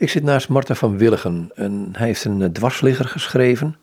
Ik zit naast Marten van Willigen en hij heeft een eh, dwarsligger geschreven.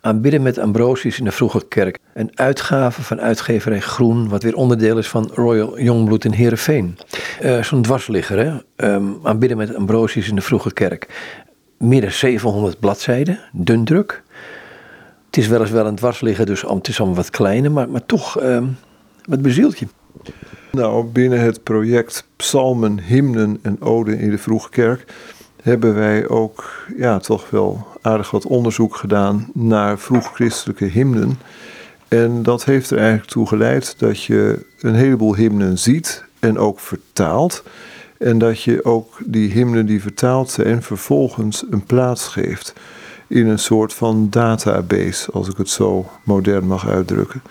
Aanbidden met Ambrosius in de Vroege Kerk. Een uitgave van uitgeverij Groen, wat weer onderdeel is van Royal Jongbloed in Heerenveen. Uh, Zo'n dwarsligger, hè? Um, aanbidden met Ambrosius in de Vroege Kerk. Meer dan 700 bladzijden, dun druk. Het is weliswel een dwarsligger, dus het is allemaal wat kleiner, maar, maar toch, um, wat bezielt je? Nou, binnen het project Psalmen, Hymnen en Oden in de Vroege Kerk hebben wij ook ja, toch wel aardig wat onderzoek gedaan naar vroeg-christelijke hymnen. En dat heeft er eigenlijk toe geleid dat je een heleboel hymnen ziet en ook vertaalt. En dat je ook die hymnen die vertaald zijn vervolgens een plaats geeft in een soort van database, als ik het zo modern mag uitdrukken.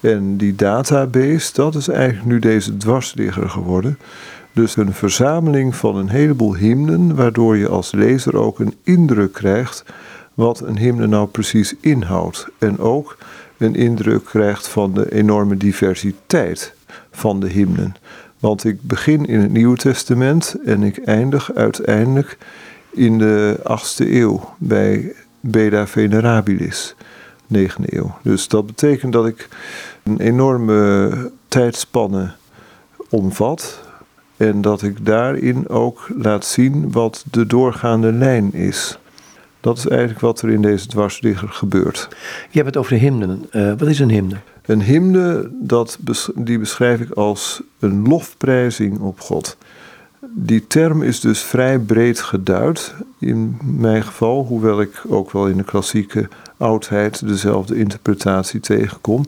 En die database, dat is eigenlijk nu deze dwarsligger geworden. Dus een verzameling van een heleboel hymnen, waardoor je als lezer ook een indruk krijgt wat een hymne nou precies inhoudt. En ook een indruk krijgt van de enorme diversiteit van de hymnen. Want ik begin in het Nieuwe Testament en ik eindig uiteindelijk in de 8e eeuw bij Beda Venerabilis, 9e eeuw. Dus dat betekent dat ik een enorme tijdspanne omvat en dat ik daarin ook laat zien wat de doorgaande lijn is. Dat is eigenlijk wat er in deze dwarsligger gebeurt. Je hebt het over de hymnen. Uh, wat is een hymne? Een hymne, dat, die beschrijf ik als een lofprijzing op God. Die term is dus vrij breed geduid. In mijn geval, hoewel ik ook wel in de klassieke oudheid dezelfde interpretatie tegenkom.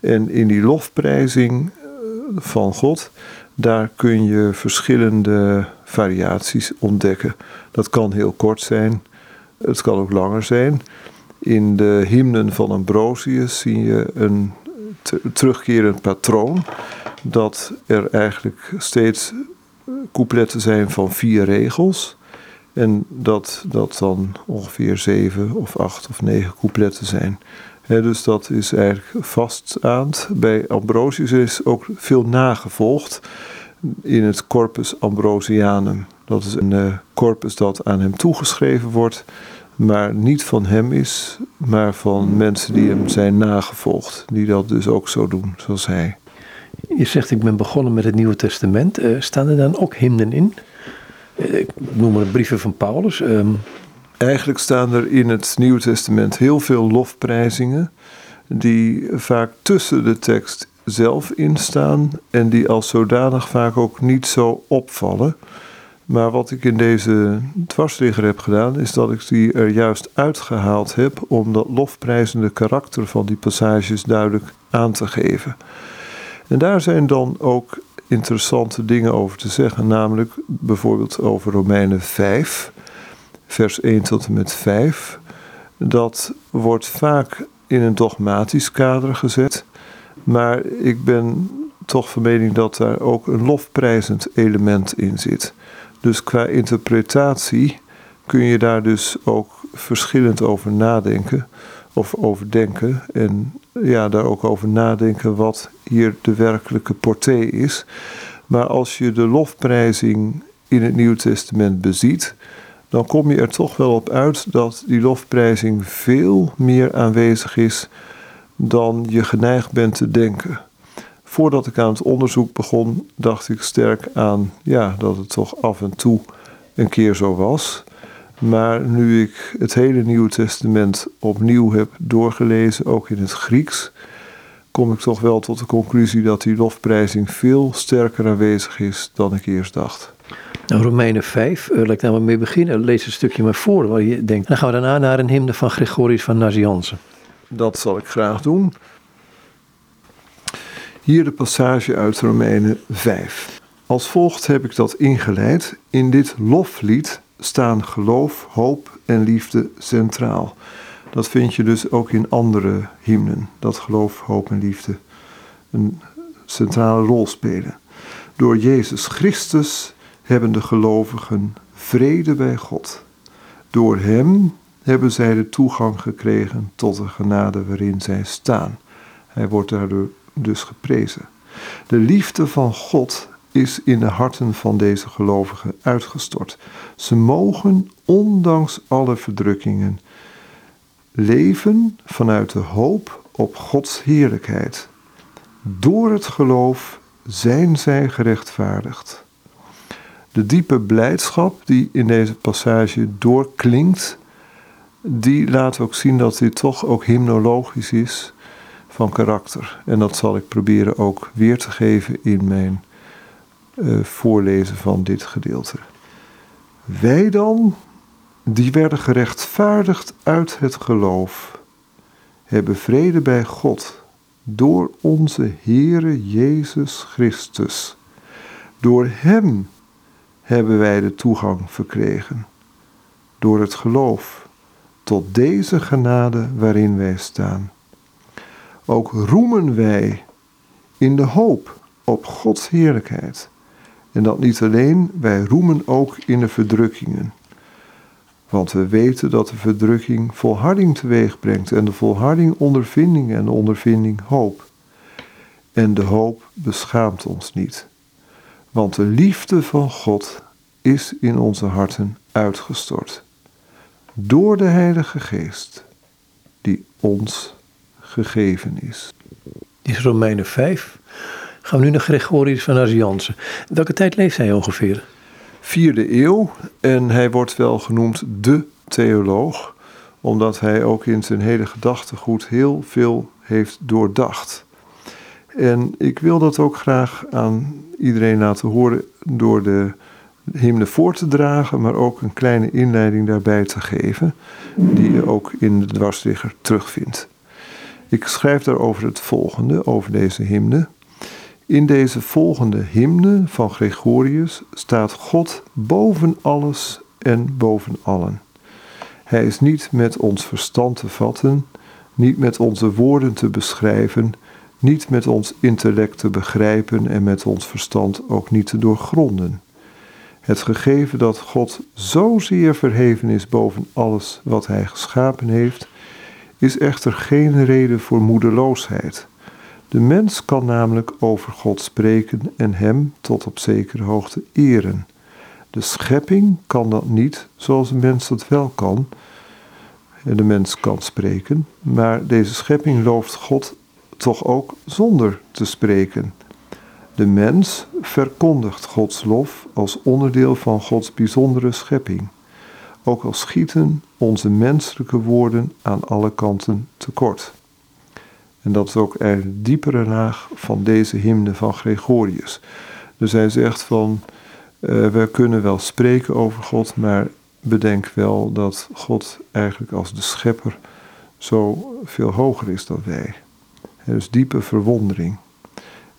En in die lofprijzing eh, van God daar kun je verschillende variaties ontdekken. Dat kan heel kort zijn, het kan ook langer zijn. In de hymnen van Ambrosius zie je een terugkerend patroon. Dat er eigenlijk steeds coupletten zijn van vier regels. En dat dat dan ongeveer zeven of acht of negen coupletten zijn. Dus dat is eigenlijk vaststaand. Bij Ambrosius is ook veel nagevolgd in het Corpus Ambrosianum. Dat is een uh, corpus dat aan hem toegeschreven wordt, maar niet van hem is, maar van mensen die hem zijn nagevolgd, die dat dus ook zo doen, zoals hij. Je zegt, ik ben begonnen met het Nieuwe Testament. Uh, staan er dan ook hymnen in? Uh, ik noem maar brieven van Paulus. Um... Eigenlijk staan er in het Nieuwe Testament heel veel lofprijzingen, die vaak tussen de tekst zelf instaan en die als zodanig vaak ook niet zo opvallen. Maar wat ik in deze dwarsligger heb gedaan, is dat ik die er juist uitgehaald heb om dat lofprijzende karakter van die passages duidelijk aan te geven. En daar zijn dan ook interessante dingen over te zeggen, namelijk bijvoorbeeld over Romeinen 5, vers 1 tot en met 5. Dat wordt vaak in een dogmatisch kader gezet. Maar ik ben toch van mening dat daar ook een lofprijzend element in zit. Dus qua interpretatie kun je daar dus ook verschillend over nadenken of over denken. En ja, daar ook over nadenken wat hier de werkelijke portée is. Maar als je de lofprijzing in het Nieuwe Testament beziet, dan kom je er toch wel op uit dat die lofprijzing veel meer aanwezig is dan je geneigd bent te denken. Voordat ik aan het onderzoek begon, dacht ik sterk aan ja, dat het toch af en toe een keer zo was. Maar nu ik het hele Nieuwe Testament opnieuw heb doorgelezen, ook in het Grieks, kom ik toch wel tot de conclusie dat die lofprijzing veel sterker aanwezig is dan ik eerst dacht. Nou, Romeinen 5, uh, laat ik daar maar mee beginnen. Lees een stukje maar voor waar je denkt. Dan gaan we daarna naar een hymne van Gregorius van Nazianzen. Dat zal ik graag doen. Hier de passage uit Romeinen 5. Als volgt heb ik dat ingeleid. In dit loflied staan geloof, hoop en liefde centraal. Dat vind je dus ook in andere hymnen. Dat geloof, hoop en liefde een centrale rol spelen. Door Jezus Christus hebben de gelovigen vrede bij God. Door Hem hebben zij de toegang gekregen tot de genade waarin zij staan. Hij wordt daardoor dus geprezen. De liefde van God is in de harten van deze gelovigen uitgestort. Ze mogen, ondanks alle verdrukkingen, leven vanuit de hoop op Gods heerlijkheid. Door het geloof zijn zij gerechtvaardigd. De diepe blijdschap die in deze passage doorklinkt, die laat ook zien dat dit toch ook hymnologisch is van karakter. En dat zal ik proberen ook weer te geven in mijn uh, voorlezen van dit gedeelte. Wij dan, die werden gerechtvaardigd uit het geloof, hebben vrede bij God door onze Heere Jezus Christus. Door Hem hebben wij de toegang verkregen, door het geloof, tot deze genade waarin wij staan. Ook roemen wij in de hoop op Gods heerlijkheid. En dat niet alleen, wij roemen ook in de verdrukkingen. Want we weten dat de verdrukking volharding teweeg brengt en de volharding ondervinding en de ondervinding hoop. En de hoop beschaamt ons niet. Want de liefde van God is in onze harten uitgestort. Door de Heilige Geest, die ons gegeven is. Is Romeinen 5. Gaan we nu naar Gregorius van Nazianzen. Welke tijd leeft hij ongeveer? Vierde eeuw en hij wordt wel genoemd de theoloog, omdat hij ook in zijn hele gedachtegoed heel veel heeft doordacht. En ik wil dat ook graag aan iedereen laten horen door de hymne voor te dragen, maar ook een kleine inleiding daarbij te geven, die je ook in de dwarsligger terugvindt. Ik schrijf daarover het volgende, over deze hymne. In deze volgende hymne van Gregorius staat God boven alles en boven allen. Hij is niet met ons verstand te vatten, niet met onze woorden te beschrijven, niet met ons intellect te begrijpen en met ons verstand ook niet te doorgronden. Het gegeven dat God zozeer verheven is boven alles wat Hij geschapen heeft, is echter geen reden voor moedeloosheid. De mens kan namelijk over God spreken en Hem tot op zekere hoogte eren. De schepping kan dat niet zoals de mens dat wel kan. De mens kan spreken, maar deze schepping looft God toch ook zonder te spreken. De mens verkondigt Gods lof als onderdeel van Gods bijzondere schepping. Ook al schieten onze menselijke woorden aan alle kanten tekort. En dat is ook een diepere laag van deze hymne van Gregorius. Dus hij zegt van, uh, we kunnen wel spreken over God, maar bedenk wel dat God eigenlijk als de schepper zo veel hoger is dan wij. dus diepe verwondering.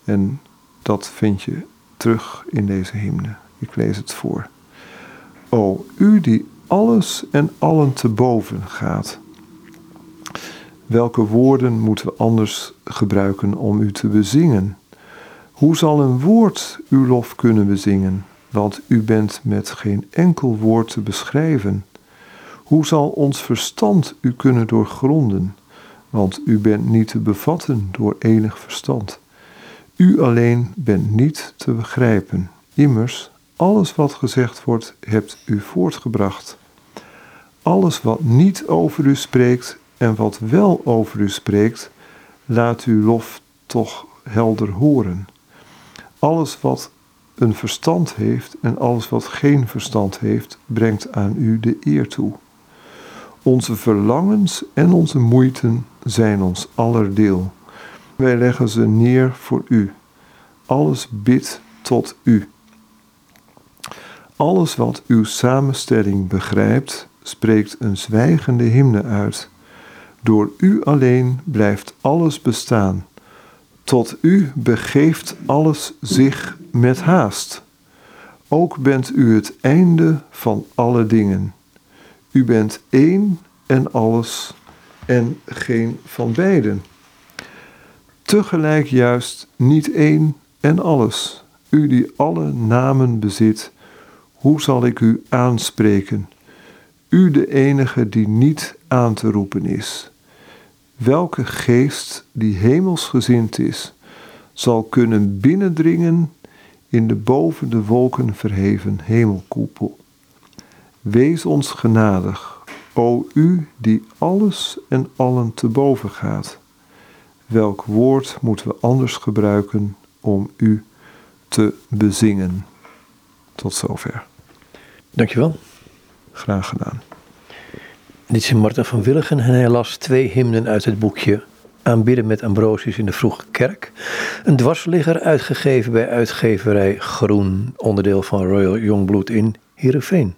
En dat vind je terug in deze hymne. Ik lees het voor. O, u die alles en allen te boven gaat. Welke woorden moeten we anders gebruiken om u te bezingen? Hoe zal een woord uw lof kunnen bezingen? Want u bent met geen enkel woord te beschrijven. Hoe zal ons verstand u kunnen doorgronden? Want u bent niet te bevatten door enig verstand. U alleen bent niet te begrijpen. Immers, alles wat gezegd wordt, hebt u voortgebracht. Alles wat niet over u spreekt en wat wel over u spreekt, laat uw lof toch helder horen. Alles wat een verstand heeft en alles wat geen verstand heeft, brengt aan u de eer toe. Onze verlangens en onze moeiten zijn ons aller deel. Wij leggen ze neer voor u. Alles bidt tot u. Alles wat uw samenstelling begrijpt, spreekt een zwijgende hymne uit. Door u alleen blijft alles bestaan. Tot u begeeft alles zich met haast. Ook bent u het einde van alle dingen. U bent één en alles en geen van beiden. Tegelijk juist niet één en alles. U die alle namen bezit, hoe zal ik u aanspreken? U de enige die niet aan te roepen is. Welke geest die hemelsgezind is, zal kunnen binnendringen in de boven de wolken verheven hemelkoepel. Wees ons genadig, o U die alles en allen te boven gaat. Welk woord moeten we anders gebruiken om U te bezingen? Tot zover. Dankjewel. Graag gedaan. Dit is Martin van Willigen en hij las twee hymnen uit het boekje Aanbidden met Ambrosius in de Vroege Kerk. Een dwarsligger uitgegeven bij uitgeverij Groen, onderdeel van Royal Youngblood in Heerenveen.